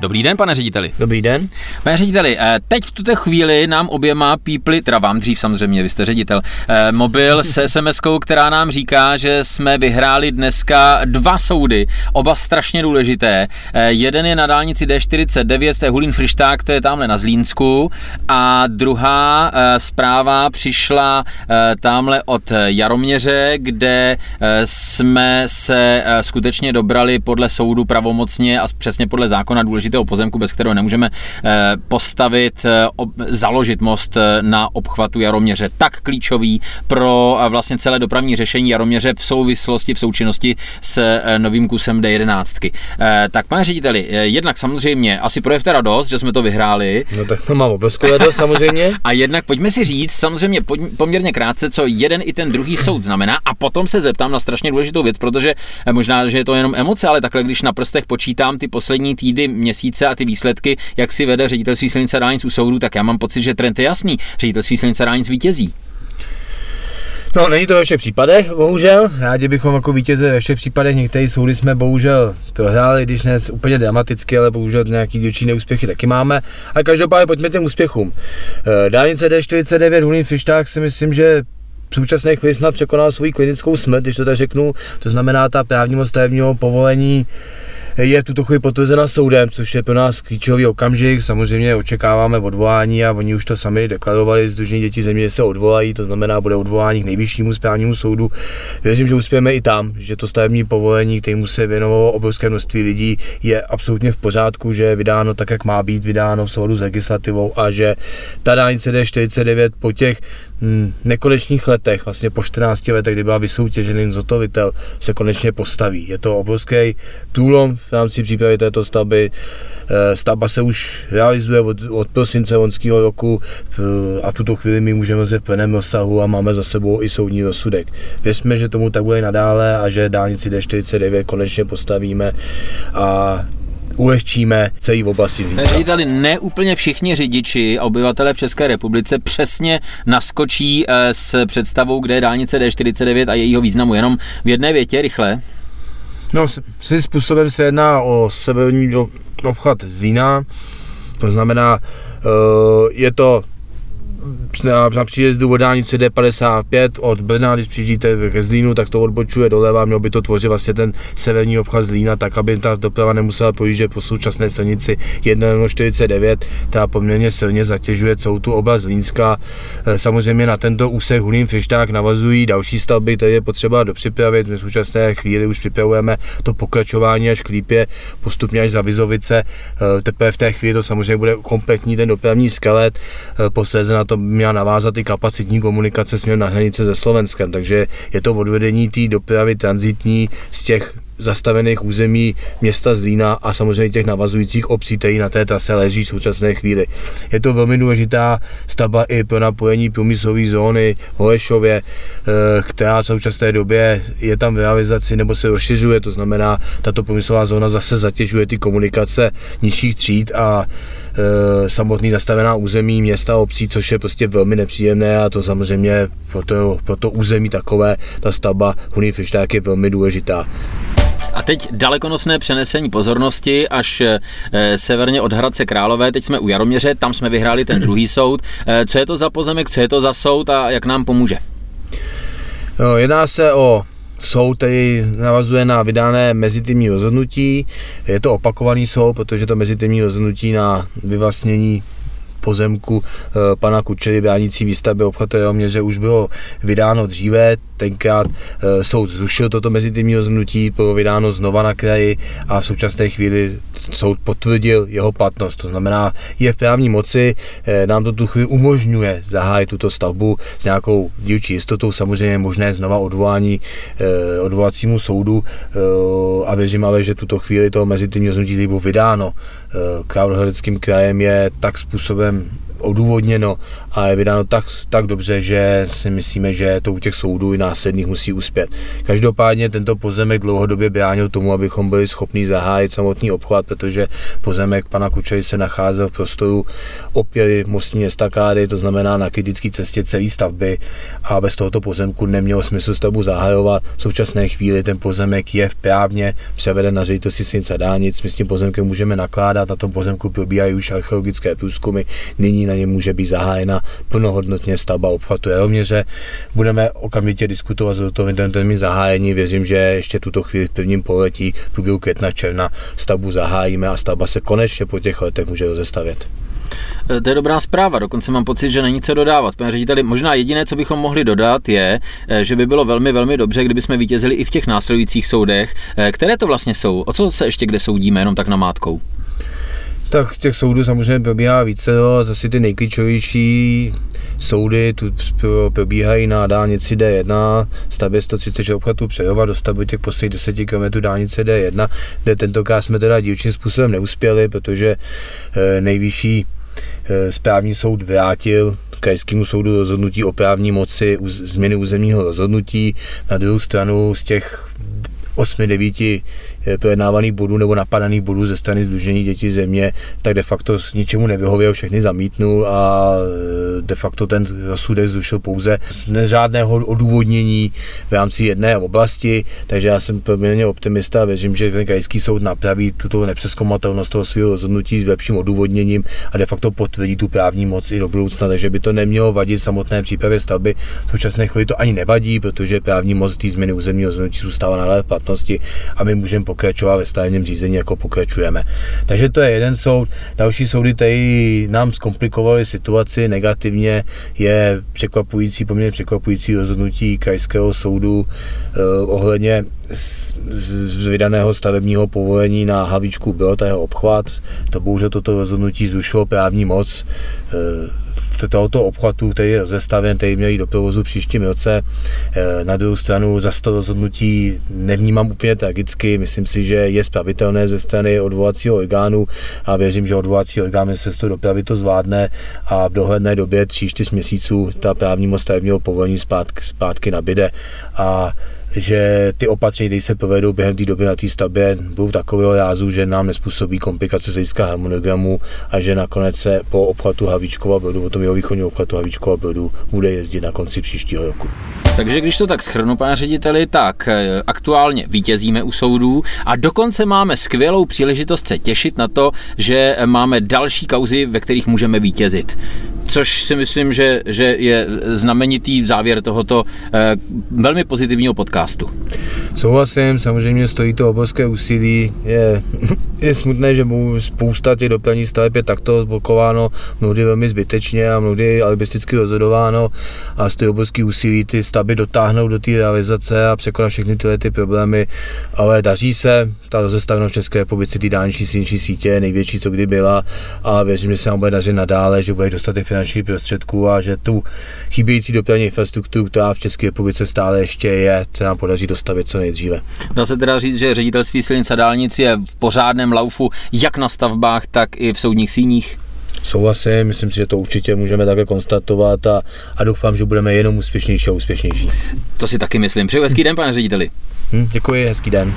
Dobrý den, pane řediteli. Dobrý den. Pane řediteli, eh, teď v tuto chvíli nám oběma pípli, teda vám dřív samozřejmě, vy jste ředitel, eh, mobil s sms která nám říká, že jsme vyhráli dneska dva soudy, oba strašně důležité. Eh, jeden je na dálnici D49, to je Hulín Frišták, to je tamhle na Zlínsku a druhá zpráva přišla tamhle od Jaroměře, kde jsme se skutečně dobrali podle soudu pravomocně a přesně podle zákona důležité důležitého pozemku, bez kterého nemůžeme eh, postavit, eh, založit most eh, na obchvatu Jaroměře. Tak klíčový pro vlastně celé dopravní řešení Jaroměře v souvislosti, v součinnosti s novým kusem D11. Tak pane řediteli, jednak samozřejmě asi projevte radost, že jsme to vyhráli. No tak to mám obrovskou radost samozřejmě. A jednak pojďme si říct, samozřejmě poměrně krátce, co jeden i ten druhý soud znamená a potom se zeptám na strašně důležitou věc, protože možná, že je to jenom emoce, ale takhle, když na prstech počítám ty poslední týdy, měsíce, měsíce a ty výsledky, jak si vede ředitelství silnice dálnic u soudu, tak já mám pocit, že trend je jasný. Ředitelství silnice dálnic vítězí. No, není to ve všech případech, bohužel. Rádi bychom jako vítěze ve všech případech. Některé soudy jsme bohužel to hráli, když ne úplně dramaticky, ale bohužel nějaký dílčí neúspěchy taky máme. A každopádně pojďme těm úspěchům. Eh, dálnice D49 Hulín Fišták si myslím, že v současné chvíli snad překonal svou klinickou smrt, když to tak řeknu, to znamená ta právního stavebního povolení je v tuto chvíli potvrzena soudem, což je pro nás klíčový okamžik. Samozřejmě očekáváme odvolání a oni už to sami deklarovali, Združení dětí země, se odvolají, to znamená, bude odvolání k nejvyššímu správnímu soudu. Věřím, že uspějeme i tam, že to stavební povolení, kterému se věnovalo obrovské množství lidí, je absolutně v pořádku, že je vydáno tak, jak má být vydáno v souladu s legislativou a že ta dálnice D49 po těch hm, nekonečných letech, vlastně po 14 letech, kdy byla vysoutěžený zotovitel, se konečně postaví. Je to obrovský průlom v rámci přípravy této stavby. Eh, stavba se už realizuje od, od prosince loňského roku a v tuto chvíli my můžeme se v plném rozsahu a máme za sebou i soudní rozsudek. Věřme, že tomu tak bude nadále a že dálnici D49 konečně postavíme a ulehčíme celý v oblasti Zlínska. Řediteli, ne úplně všichni řidiči a obyvatele v České republice přesně naskočí eh, s představou, kde je dálnice D49 a jejího významu. Jenom v jedné větě, rychle. No, svým způsobem se jedná o severní obchod Zlína, to znamená, eh, je to na, příjezdu od dálnice D55 od Brna, když přijíždíte ke Zlínu, tak to odbočuje doleva, mělo by to tvořit vlastně ten severní obchod Zlína, tak aby ta doprava nemusela projíždět po současné silnici 149, která poměrně silně zatěžuje celou tu oblast Zlínska. Eh, samozřejmě na tento úsek Hulín Fišták navazují další stavby, které je potřeba dopřipravit. My v současné chvíli už připravujeme to pokračování až k Lípě, postupně až za Vizovice. Eh, teprve v té chvíli to samozřejmě bude kompletní ten dopravní skelet, eh, posléze na to měla navázat i kapacitní komunikace směrem na hranice se Slovenskem, takže je to odvedení té dopravy transitní z těch zastavených území města Zlína a samozřejmě těch navazujících obcí, které na té trase leží v současné chvíli. Je to velmi důležitá stavba i pro napojení průmyslové zóny v Holešově, eh, která v současné době je tam v realizaci nebo se rozšiřuje, to znamená, tato průmyslová zóna zase zatěžuje ty komunikace nižších tříd a e, samotný zastavená území města a obcí, což je prostě velmi nepříjemné a to samozřejmě pro to, pro to území takové, ta stavba Huný je velmi důležitá. A teď dalekonosné přenesení pozornosti až e, severně od Hradce Králové. Teď jsme u Jaroměře, tam jsme vyhráli ten druhý soud. E, co je to za pozemek, co je to za soud a jak nám pomůže? No, jedná se o soud, který navazuje na vydané mezitimní rozhodnutí. Je to opakovaný soud, protože to mezitimní rozhodnutí na vyvlastnění pozemku eh, pana Kučery bránící výstavby obchvatu Jeroměře už bylo vydáno dříve, tenkrát eh, soud zrušil toto mezitimní rozhodnutí, bylo vydáno znova na kraji a v současné chvíli soud potvrdil jeho platnost. To znamená, je v právní moci, eh, nám to tu chvíli umožňuje zahájit tuto stavbu s nějakou dílčí jistotou, samozřejmě možné znova odvolání odvolacímu soudu a věřím ale, že tuto chvíli to mezitimní rozhodnutí, bylo vydáno Královéhradeckým krajem, je tak způsobem odůvodněno a je vydáno tak, tak dobře, že si myslíme, že to u těch soudů i následných musí uspět. Každopádně tento pozemek dlouhodobě bránil tomu, abychom byli schopni zahájit samotný obchvat, protože pozemek pana Kučery se nacházel v prostoru opěry mostní estakády, to znamená na kritické cestě celé stavby a bez tohoto pozemku nemělo smysl stavbu zahajovat. V současné chvíli ten pozemek je právně převeden na ředitelství silnic a dálnic. My s tím pozemkem můžeme nakládat, na tom pozemku probíhají už archeologické průzkumy, nyní na něm může být zahájena plnohodnotně stavba obchvatu Jaroměře. Budeme okamžitě diskutovat s termín zahájení. Věřím, že ještě tuto chvíli v prvním poletí, v průběhu května, června stavbu zahájíme a stavba se konečně po těch letech může rozestavět. E, to je dobrá zpráva, dokonce mám pocit, že není co dodávat. Pane řediteli, možná jediné, co bychom mohli dodat, je, e, že by bylo velmi, velmi dobře, kdyby jsme vítězili i v těch následujících soudech. E, které to vlastně jsou? O co se ještě kde soudíme, jenom tak na mátkou? Tak těch soudů samozřejmě probíhá více, jo, zase ty nejklíčovější soudy tu probíhají na dálnici D1, stavbě 136 obchvatů Přejova do stavby těch posledních 10 km dálnice D1, kde tentokrát jsme teda dílčím způsobem neuspěli, protože nejvyšší Eh, správní soud vrátil krajskému soudu rozhodnutí o právní moci změny územního rozhodnutí. Na druhou stranu z těch 8-9 projednávaných bodů nebo napadaných bodů ze strany Združení dětí země, tak de facto s ničemu nevyhověl, všechny zamítnul a e, de facto ten rozsudek zrušil pouze z neřádného odůvodnění v rámci jedné oblasti, takže já jsem poměrně optimista a věřím, že ten krajský soud napraví tuto nepřeskomatelnost toho svého rozhodnutí s lepším odůvodněním a de facto potvrdí tu právní moc i do budoucna, takže by to nemělo vadit samotné přípravě stavby. V současné chvíli to ani nevadí, protože právní moc té změny územního rozhodnutí zůstává nadále v platnosti a my můžeme pokračovat ve stavebním řízení, jako pokračujeme. Takže to je jeden soud. Další soudy tady nám zkomplikovaly situaci negativně. Je překvapující, poměrně překvapující rozhodnutí krajského soudu eh, ohledně z, z vydaného stavebního povolení na Havíčku bylo to jeho obchvat. To bohužel toto rozhodnutí zrušilo právní moc eh, tohoto obchvatu, který je rozestaven, který měl do provozu příštím roce. Eh, na druhou stranu za to rozhodnutí nevnímám úplně tragicky, myslím si, že je spravitelné ze strany odvolacího orgánu a věřím, že odvolací orgán ministerstvo dopravy to zvládne a v dohledné době 3-4 měsíců ta právní moc stavebního povolení zpátky, zpátky nabide a že ty opatření, které se povedou během té doby na té stavbě, budou takového rázu, že nám nespůsobí komplikace z hlediska harmonogramu a že nakonec se po obchvatu Havíčkova Brodu, po tom jeho východního obchvatu Havíčkova Brodu, bude jezdit na konci příštího roku. Takže když to tak schrnu, pane řediteli, tak eh, aktuálně vítězíme u soudů a dokonce máme skvělou příležitost se těšit na to, že máme další kauzy, ve kterých můžeme vítězit. Což si myslím, že, že je znamenitý závěr tohoto eh, velmi pozitivního podcastu. Souhlasím, samozřejmě stojí to obrovské úsilí. Je, je smutné, že spousta těch dopravních staveb je takto blokováno, mnohdy velmi zbytečně a mnohdy alibisticky rozhodováno a stojí obrovské úsilí ty stavby dotáhnout do té realizace a překonat všechny tyhle ty problémy, ale daří se, ta rozestavnost v České republice, ty dálniční silniční sítě je největší, co kdy byla a věřím, že se nám bude dařit nadále, že bude dostatek finančních prostředků a že tu chybějící dopravní infrastrukturu, která v České republice stále ještě je, se nám podaří dostavit co nejdříve. Dá se teda říct, že ředitelství silnic a dálnic je v pořádném laufu jak na stavbách, tak i v soudních síních? Souhlasím, myslím si, že to určitě můžeme také konstatovat a, a doufám, že budeme jenom úspěšnější a úspěšnější. To si taky myslím. Přeju hezký den, pane řediteli. Hm, děkuji, hezký den.